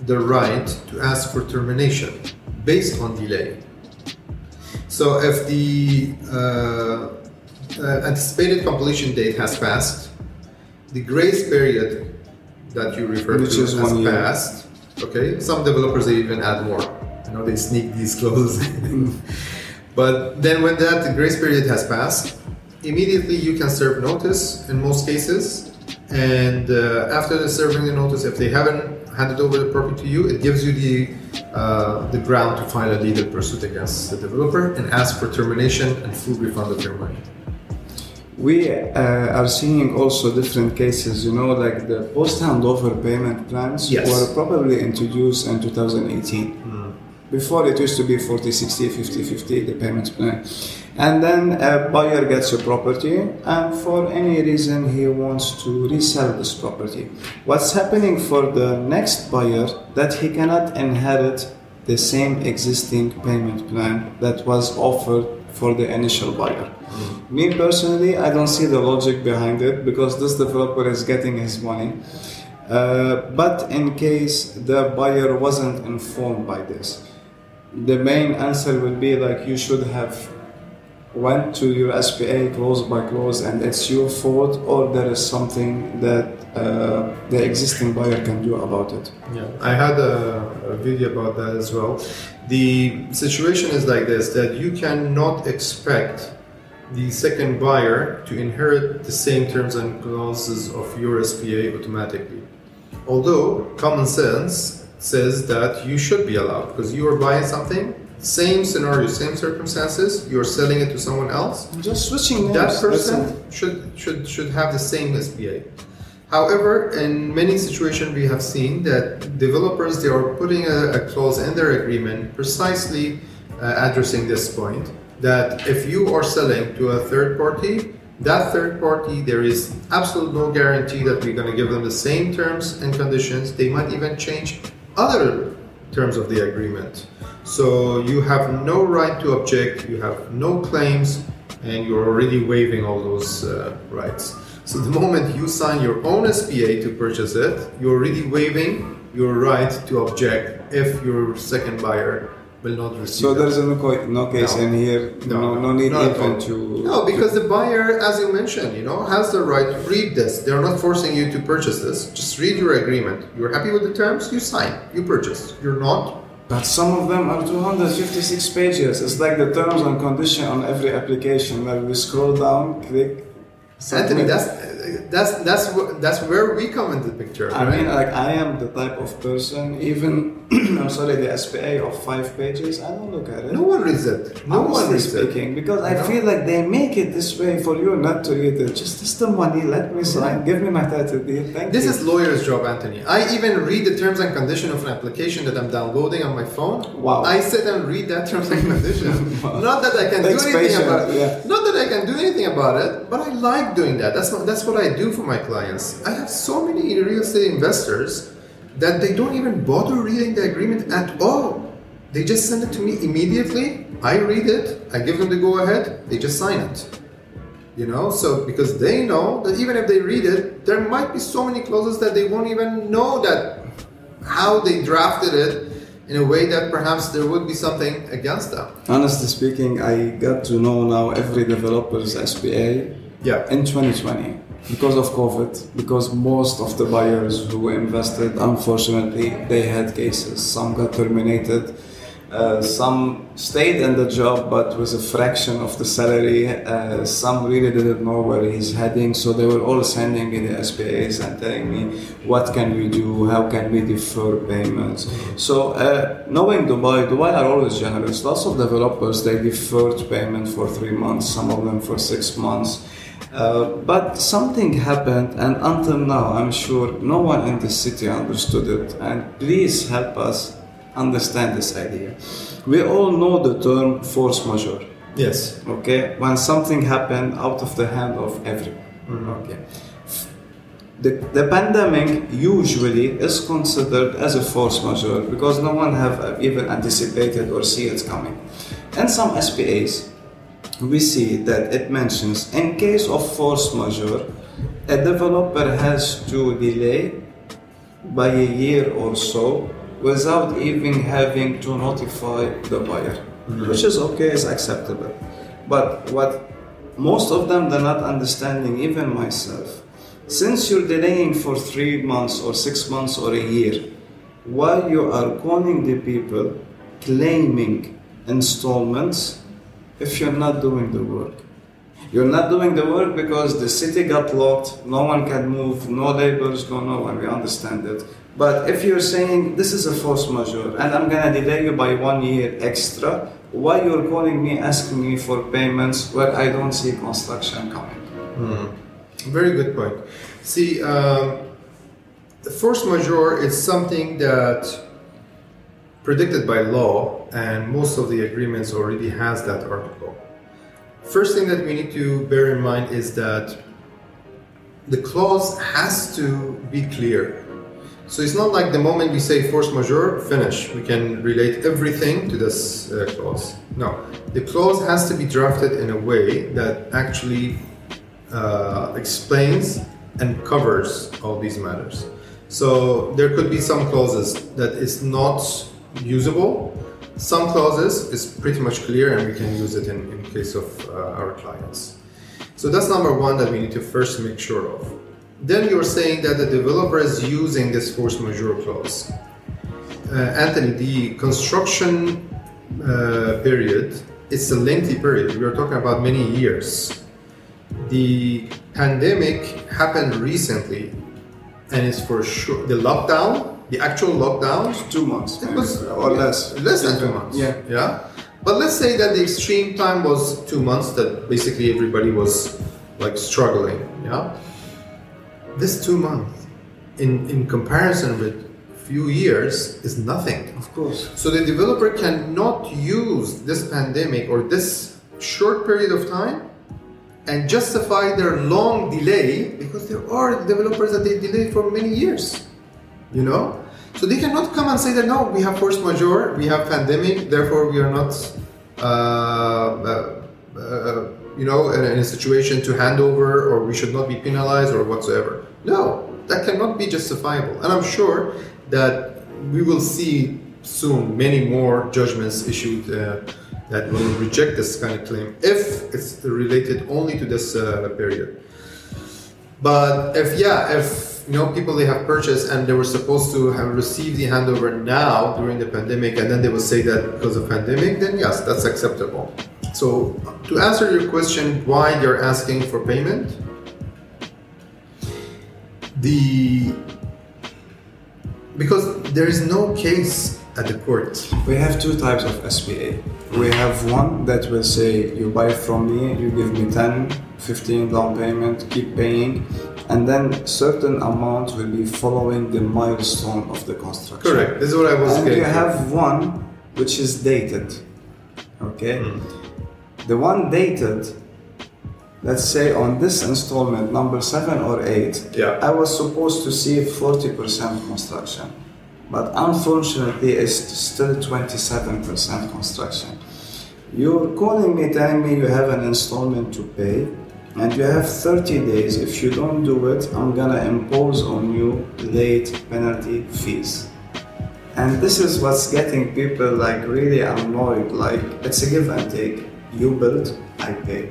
S2: the right to ask for termination based on delay. So if the uh, uh, anticipated completion date has passed, the grace period that you refer
S1: Which
S2: to
S1: is one year.
S2: Okay, some developers they even add more. You know, they sneak these clauses. but then when that grace period has passed, immediately you can serve notice in most cases. And uh, after the serving the notice, if they haven't handed over the property to you, it gives you the uh, the ground to file a legal pursuit against the developer and ask for termination and full refund of your money.
S1: We uh, are seeing also different cases, you know, like the post handover payment plans
S2: Yes.
S1: were probably introduced in 2018. Before it used to be 40, 60, 50, 50, the payment plan. And then a buyer gets a property, and for any reason he wants to resell this property. What's happening for the next buyer that he cannot inherit the same existing payment plan that was offered for the initial buyer. Me personally, I don't see the logic behind it because this developer is getting his money. Uh, but in case the buyer wasn't informed by this, the main answer would be like you should have went to your SPA clause by clause and it's your fault or there is something that uh, the existing buyer can do about it.
S2: Yeah, I had a, a video about that as well. The situation is like this that you cannot expect the second buyer to inherit the same terms and clauses of your SPA automatically. Although common sense says that you should be allowed because you are buying something, same scenario, same circumstances, you're selling it to someone else,
S1: Just switching names.
S2: that person should should should have the same SPA. However, in many situations we have seen that developers they are putting a, a clause in their agreement precisely uh, addressing this point that if you are selling to a third party, that third party there is absolute no guarantee that we're going to give them the same terms and conditions. They might even change other terms of the agreement. So you have no right to object, you have no claims, and you're already waiving all those uh, rights. So the moment you sign your own SPA to purchase it, you're already waiving your right to object if your second buyer will not receive
S1: So there's no, co- no case
S2: No.
S1: in here, no, no, need
S2: not at
S1: even to.
S2: No, because the buyer, as you mentioned, you know, has the right to read this. They're not forcing you to purchase this. Just read your agreement. You're happy with the terms, you sign, you purchase. You're not.
S1: But some of them are 256 pages. It's like the terms and condition on every application where we scroll down, click.
S2: Anthony, that's that's that's that's where we come into the picture.
S1: I
S2: right?
S1: mean, like I am the type of person. Even I'm sorry, the SPA of five pages, I don't look at it.
S2: No one reads it. No one
S1: Honestly
S2: reads it.
S1: speaking, because I
S2: know?
S1: feel like they make it this way for you not to read it. Just just the money, let me sign, give me my title deed. Thank
S2: This
S1: you.
S2: is lawyer's job, Anthony. I even read the terms and condition of an application that I'm downloading on my phone.
S1: Wow.
S2: I sit and read that terms and condition.
S1: Wow.
S2: Not that I can
S1: Takes
S2: do anything
S1: patience,
S2: about it.
S1: yeah.
S2: Not I can do anything about it, but I like doing that. That's not, that's what I do for my clients. I have so many real estate investors that they don't even bother reading the agreement at all. They just send it to me immediately. I read it. I give them the go ahead. They just sign it. You know, so because they know that even if they read it, there might be so many clauses that they won't even know that how they drafted it in a way that perhaps there would be something against them.
S1: Honestly speaking, I got to know now every developer's SPA
S2: Yeah.
S1: in 2020 because of COVID, because most of the buyers who invested, unfortunately, they had cases. Some got terminated, uh, some stayed in the job but with a fraction of the salary. Uh, some really didn't know where he's heading, so they were all sending me the SPAs and telling me what can we do, how can we defer payments. So uh, knowing Dubai, Dubai are always generous. Lots of developers they deferred payment for three months, some of them for six months. Uh, but something happened, and until now, I'm sure no one in the city understood it. And please help us understand this idea. We all know the term force majeure.
S2: Yes.
S1: Okay, when something happened out of the hand of everyone. Mm-hmm. Okay. The, the pandemic usually is considered as a force majeure because no one have uh, even anticipated or see it coming. In some SPAs, we see that it mentions in case of force majeure, a developer has to delay by a year or so without even having to notify the buyer, mm-hmm. which is okay, is acceptable. But what most of them they're not understanding, even myself, since you're delaying for three months or six months or a year, why you are calling the people claiming installments if you're not doing the work? You're not doing the work because the city got locked, no one can move, no labors, no no one, we understand it. But if you're saying this is a force majeure and I'm gonna delay you by one year extra, why you're calling me asking me for payments where I don't see construction coming?
S2: Very good point. See, um, the force majeure is something that predicted by law, and most of the agreements already has that article. First thing that we need to bear in mind is that the clause has to be clear. So it's not like the moment we say force majeure, finish. We can relate everything to this uh, clause. No, the clause has to be drafted in a way that actually uh, explains and covers all these matters. So there could be some clauses that is not usable. Some clauses is pretty much clear and we can use it in, in case of uh, our clients. So that's number one that we need to first make sure of. Then you're saying that the developer is using this force majeure clause. Uh, Anthony, the construction uh, period, it's a lengthy period. We are talking about many years. The pandemic happened recently, and it's for sure the lockdown, the actual lockdown,
S1: Two months,
S2: it was
S1: or less.
S2: less than two months.
S1: Yeah.
S2: yeah. But let's say that the extreme time was two months. That basically everybody was like struggling. Yeah. This two months, in in comparison with few years, is nothing.
S1: Of course.
S2: So the developer cannot use this pandemic or this short period of time and justify their long delay because there are developers that they delay for many years. You know? So they cannot come and say that no, we have force majeure, we have pandemic, therefore we are not uh, uh, uh, you know, in, in a situation to hand over or we should not be penalized or whatsoever. No, that cannot be justifiable. And I'm sure that we will see soon many more judgments issued uh, that will reject this kind of claim if it's related only to this uh, period. But if yeah, if you know people they have purchased and they were supposed to have received the handover now during the pandemic, and then they will say that because of pandemic, then yes, that's acceptable. So to answer your question, why they're asking for payment, the because there is no case at the court?
S1: We have two types of SPA. We have one that will say you buy from me, you give me 10, 15 down payment, keep paying, and then certain amount will be following the milestone of the construction.
S2: Correct. This is what I was
S1: And
S2: getting.
S1: you have one which is dated. Okay?
S2: Mm.
S1: The one dated, let's say on this installment, number seven or eight,
S2: Yeah.
S1: I was supposed to see 40% construction. But unfortunately, it's still 27% construction. You're calling me telling me you have an installment to pay and you have 30 days. If you don't do it, I'm gonna impose on you late penalty fees. And this is what's getting people like really annoyed. Like it's a give and take. You build, I pay.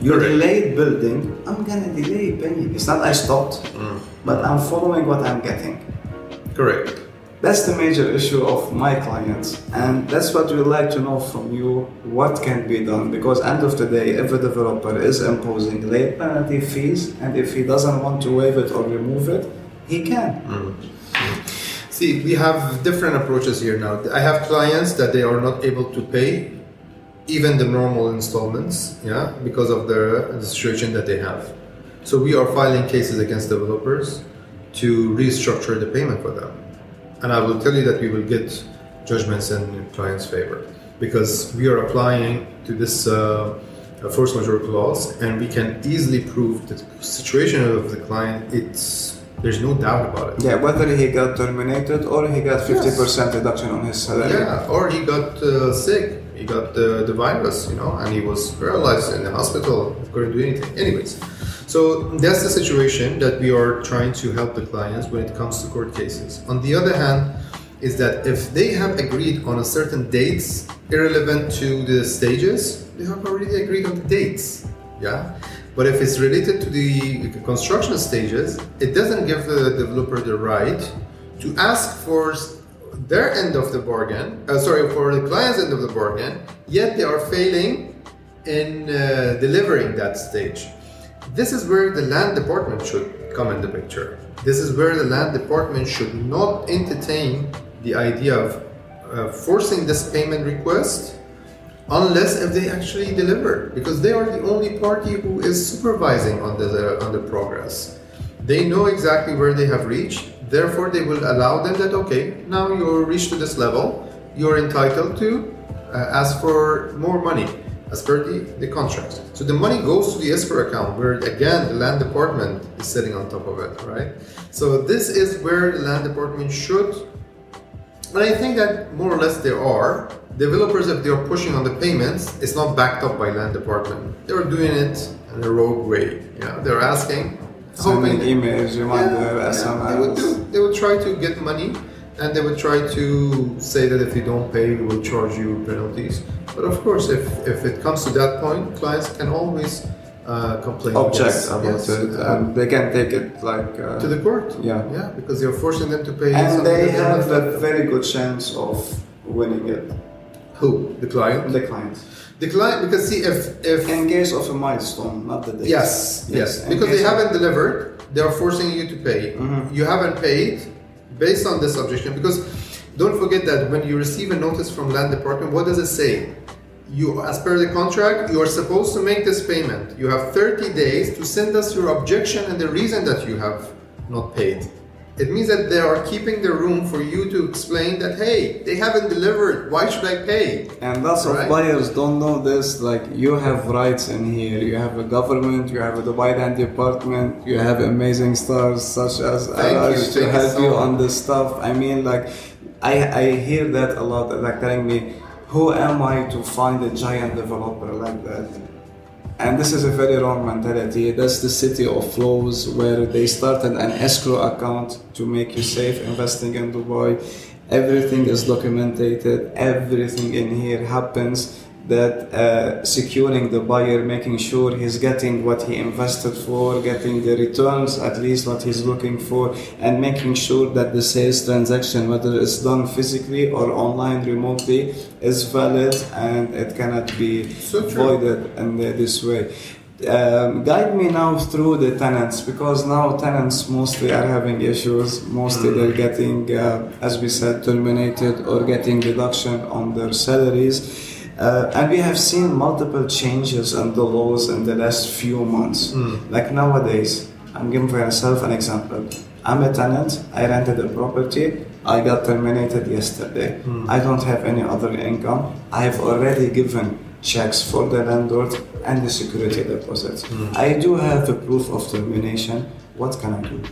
S1: You
S2: Correct.
S1: delayed building, I'm gonna delay paying. It's not I stopped, mm. but I'm following what I'm getting.
S2: Correct.
S1: That's the major issue of my clients, and that's what we'd like to know from you. What can be done? Because end of the day, if a developer is imposing late penalty fees, and if he doesn't want to waive it or remove it, he can. Mm. Mm.
S2: See, we have different approaches here now. I have clients that they are not able to pay even the normal installments, yeah, because of the, the situation that they have. So we are filing cases against developers to restructure the payment for them. And I will tell you that we will get judgments in client's favor because we are applying to this uh, force majeure clause and we can easily prove the situation of the client. It's there's no doubt about it.
S1: Yeah, whether he got terminated or he got 50% reduction on his salary.
S2: Yeah, or he got uh, sick. He got the, the virus, you know, and he was paralyzed in the hospital. Couldn't do anything. Anyways, so that's the situation that we are trying to help the clients when it comes to court cases. On the other hand, is that if they have agreed on a certain dates irrelevant to the stages, they have already agreed on the dates. Yeah. But if it's related to the construction stages, it doesn't give the developer the right to ask for their end of the bargain, uh, sorry, for the client's end of the bargain, yet they are failing in uh, delivering that stage. This is where the land department should come in the picture. This is where the land department should not entertain the idea of uh, forcing this payment request unless if they actually deliver because they are the only party who is supervising on the on the progress they know exactly where they have reached therefore they will allow them that okay now you're reached to this level you're entitled to uh, ask for more money as per the, the contract so the money goes to the escrow account where again the land department is sitting on top of it right so this is where the land department should and I think that more or less there are developers if they are pushing on the payments, it's not backed up by land department. They're doing it in a rogue way. Yeah, they're asking,
S1: Sending
S2: hoping
S1: emails, reminder,
S2: yeah,
S1: SMS.
S2: they would do. They would try to get money, and they would try to say that if you don't pay, we will charge you penalties. But of course, if if it comes to that point, clients can always uh, complain.
S1: Object
S2: yes,
S1: about
S2: yes,
S1: it,
S2: uh,
S1: and they can take it like. Uh,
S2: to the court.
S1: Yeah.
S2: yeah, because you're forcing them to pay.
S1: and they have a very good chance of winning it.
S2: who the client.
S1: The client.
S2: The client, because see, if if
S1: In case of a milestone, not the date.
S2: yes, yes,
S1: in
S2: because they haven't delivered, they are forcing you to pay.
S1: Mhm.
S2: You haven't paid based on this objection. Because don't forget that when you receive a notice from land department, what does it say? You, as per the contract, you are supposed to make this payment. You have 30 days to send us your objection and the reason that you have not paid. It means that they are keeping the room for you to explain that hey, they haven't delivered. Why should I pay?
S1: And lots of buyers don't know this. Like you have rights in here. You have a government. You have a Dubai Land Department. You have amazing stars such as
S2: Arash
S1: to help you on this stuff. I mean, like I I hear that a lot. Like telling me, who am I to find a giant developer like that? And this is a very wrong mentality. That's the city of flows where they started an escrow account to make you safe investing in Dubai. Everything is documented. Everything in here happens. That uh, securing the buyer, making sure he's getting what he invested for, getting the returns, at least what he's looking for, and making sure that the sales transaction, whether it's done physically or online remotely, is valid and it cannot be
S2: So
S1: voided in the- this way. Um, guide me now through the tenants because now tenants mostly are having issues. Mostly they're getting, uh, as we said, terminated or getting reduction on their salaries. Uh, and we have seen multiple changes in the laws in the last few months. Hmm. Like nowadays, I'm giving myself an example. I'm a tenant, I rented a property, I got terminated yesterday. Hmm. I don't have any other income. I've already given checks for the landlord and the security deposit. Hmm. I do have a proof of termination. What can I do?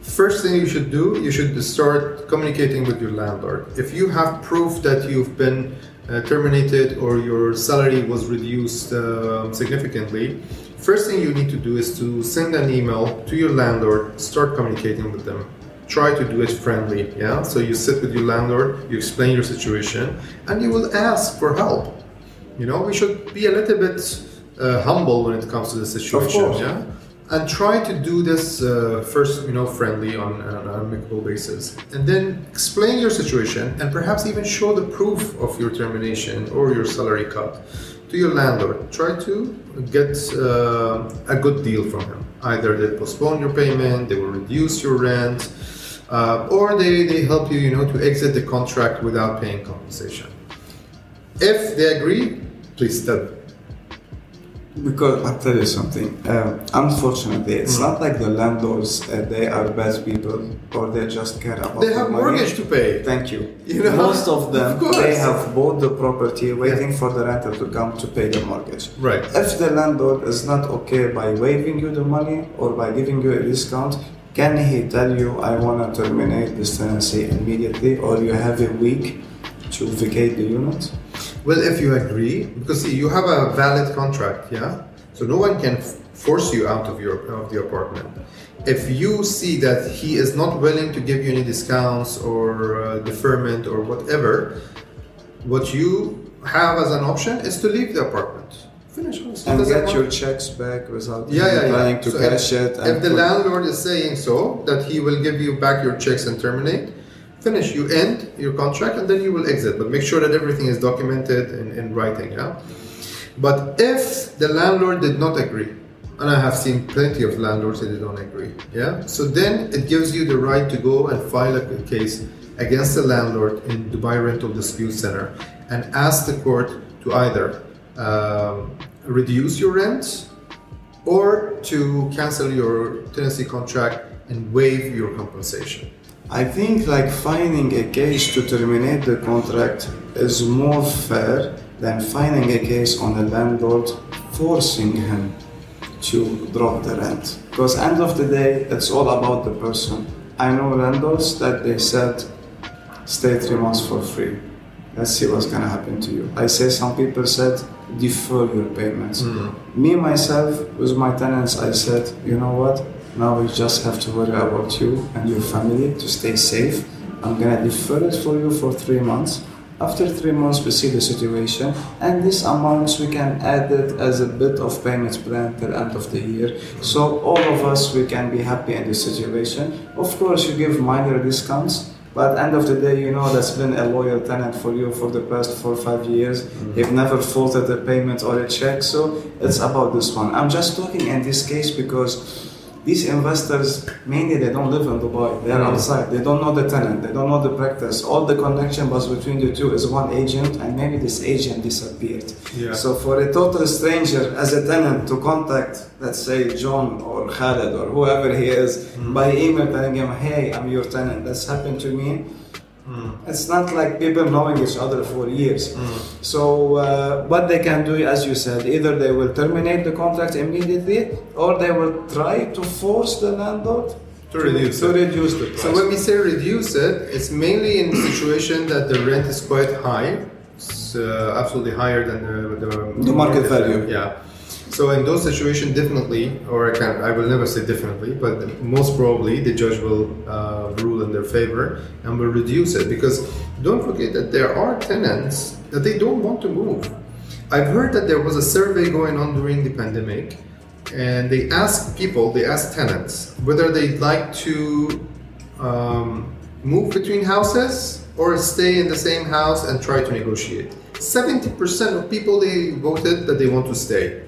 S2: First thing you should do, you should start communicating with your landlord. If you have proof that you've been terminated or your salary was reduced uh, significantly, first thing you need to do is to send an email to your landlord, start communicating with them. Try to do it friendly, yeah? So you sit with your landlord, you explain your situation, and you will ask for help. You know, we should be a little bit uh, humble when it comes to the situation,
S1: course.
S2: yeah? And try to do this uh, first you know friendly on, on an amicable basis. And then explain your situation and perhaps even show the proof of your termination or your salary cut to your landlord. Try to get uh, a good deal from him. Either they postpone your payment they will reduce your rent uh, or they, they help you you know to exit the contract without paying compensation. If they agree please them
S1: Because I'll tell you something. Um, unfortunately, it's not like the landlords uh, they are bad people or they just care about.
S2: they
S1: the
S2: have
S1: money.
S2: mortgage to pay
S1: Thank you.
S2: You know?
S1: Most of them
S2: Of
S1: they have bought the property, waiting for the renter to come to pay the mortgage.
S2: Right.
S1: If the landlord is not okay by waiving you the money or by giving you a discount, can he tell you, "I want to terminate this tenancy immediately," or you have a week to vacate the unit?
S2: Well, if you agree, because see, you have a valid contract, yeah. So no one can f- force you out of your of the apartment. If you see that he is not willing to give you any discounts or uh, deferment or whatever, what you have as an option is to leave the apartment. Finish.
S1: And get your checks back without
S2: Yeah, yeah, yeah.
S1: trying to
S2: So
S1: cash
S2: if,
S1: it. and
S2: If the landlord is saying so, that he will give you back your checks and terminate, finish. You end your contract and then you will exit. But make sure that everything is documented in, in writing. Yeah. But if the landlord did not agree, and I have seen plenty of landlords that don't agree, yeah. So then it gives you the right to go and file a case against the landlord in Dubai Rental Dispute Center and ask the court to either um, reduce your rent or to cancel your tenancy contract and waive your compensation.
S1: I think like finding a case to terminate the contract is more fair than finding a case on a landlord forcing him to drop the rent. Because end of the day, it's all about the person. I know landlords that they said, stay three months for free. Let's see what's gonna happen to you. I say some people said, defer your payments. Mm. Me myself, with my tenants, I said, you know what? Now we just have to worry about you and your family to stay safe. I'm gonna defer it for you for three months. After three months, we see the situation, and this amounts we can add it as a bit of payment plan till end of the year. So all of us we can be happy in this situation. Of course, you give minor discounts, but end of the day, you know that's been a loyal tenant for you for the past four five years. Mm-hmm. They've never faulted a payment or a check, so it's about this one. I'm just talking in this case because these investors mainly they don't live in Dubai. They are mm. outside. They don't know the tenant. They don't know the practice. All the connection was between the two is one agent, and maybe this agent disappeared.
S2: Yeah.
S1: So for a total stranger as a tenant to contact, let's say John or Khaled or whoever he is mm. by email telling him, "Hey, I'm your tenant. That's happened to me." It's not like people knowing each other for years. So uh, what they can do, as you said, either they will terminate the contract immediately, or they will try to force the landlord
S2: To reduce
S1: to
S2: it.
S1: reduce the price.
S2: So when we say reduce it, it's mainly in the situation that the rent is quite high. It's uh, absolutely higher than the, the,
S1: The market value.
S2: Yeah. So in those situations, definitely, or I can I will never say definitely, but most probably the judge will uh, rule in their favor and will reduce it because don't forget that there are tenants that they don't want to move. I've heard that there was a survey going on during the pandemic, and they asked people, they asked tenants whether they'd like to um, move between houses or stay in the same house and try to negotiate. 70% of people they voted that they want to stay.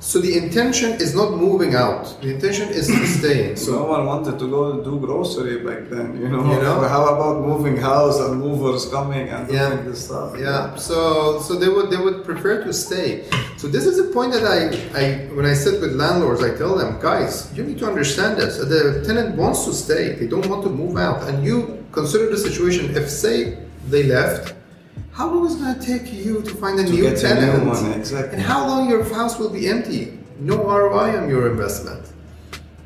S2: So the intention is not moving out. The intention is staying. So
S1: no one wanted to go do grocery back then, you know.
S2: You know?
S1: How about moving house and movers coming and
S2: Yeah.
S1: doing this stuff?
S2: Yeah, so so they would they would prefer to stay. So this is a point that I, I when I sit with landlords, I tell them, guys, you need to understand this. The tenant wants to stay; they don't want to move out. And you consider the situation. If say they left, how long is it going to take you to find a
S1: To
S2: new
S1: get a
S2: tenant?
S1: new one, exactly.
S2: And how long your house will be empty? No ROI on your investment.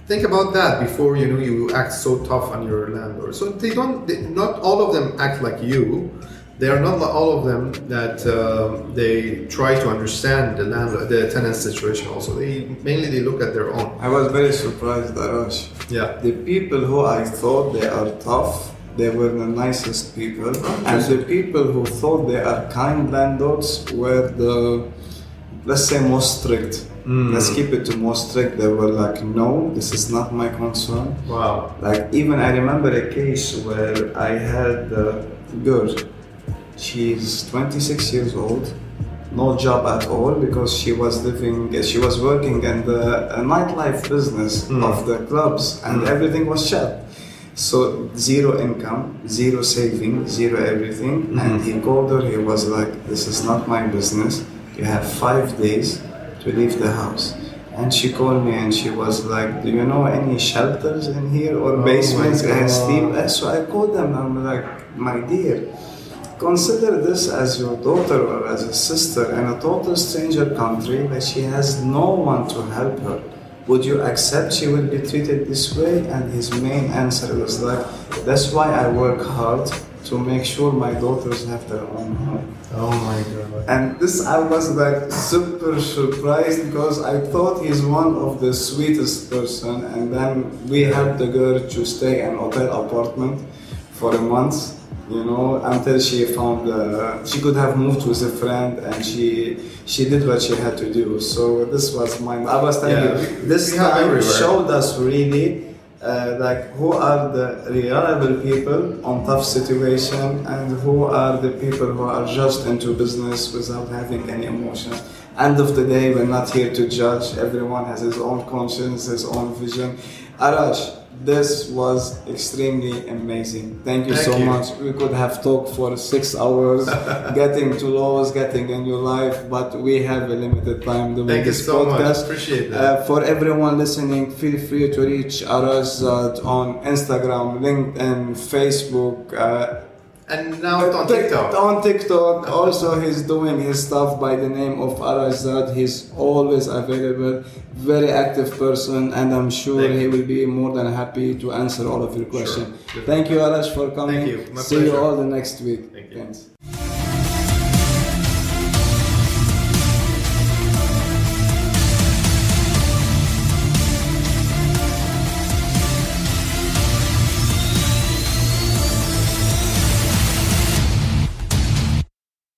S2: Think about that before you know you act so tough on your landlord. So they don't. They, not all of them act like you. They are not all of them that um, they try to understand the landlord, the tenant situation. Also, they mainly they look at their own.
S1: I was very surprised, Arash.
S2: Yeah.
S1: The people who I thought they are tough, they were the nicest people. and the people who thought they are kind landlords were the, let's say, most strict. Hmm. Let's keep it to most strict. They were like, no, this is not my concern.
S2: Wow.
S1: Like, even I remember a case where I had a girl. She's 26 years old, no job at all because she was living, she was working in the nightlife business hmm. of the clubs and hmm. everything was shut. So zero income, zero saving, zero everything. And he called her. He was like, "This is not my business. You have five days to leave the house." And she called me and she was like, "Do you know any shelters in here or
S2: my
S1: basements sleep?" Uh, So I called them. I'm like, "My dear." Consider this as your daughter or as a sister in a total stranger country that she has no one to help her. Would you accept she will be treated this way? And his main answer was like, That's why I work hard to make sure my daughters have their own home.
S2: Oh my god.
S1: And this I was like super surprised because I thought he's one of the sweetest person and then we helped the girl to stay in hotel apartment for a month you know until she found uh, she could have moved with a friend and she she did what she had to do. So this was my I was telling
S2: Yeah,
S1: you this time
S2: everywhere.
S1: showed us really uh, like who are the reliable people on tough situation and who are the people who are just into business without having any emotions. End of the day we're not here to judge. Everyone has his own conscience his own vision. Arash this was extremely amazing thank you
S2: Thank
S1: so
S2: you.
S1: much we could have talked for six hours getting to laws getting in your life but we have a limited time doing
S2: Thank you
S1: this
S2: so much.
S1: podcast
S2: Appreciate that.
S1: uh, for everyone listening, feel free to reach Arash Zad on Instagram, LinkedIn, Facebook. Uh,
S2: and now it's on
S1: Tik-
S2: TikTok.
S1: On TikTok, also he's doing his stuff by the name of Arash Zad. He's always available, very active person, and I'm sure
S2: Thank
S1: he
S2: you.
S1: will be more than happy to answer all of your questions.
S2: Sure.
S1: Thank you, Arash, for coming.
S2: Thank you. My
S1: See you all the next week.
S2: Thank you.
S1: Thanks.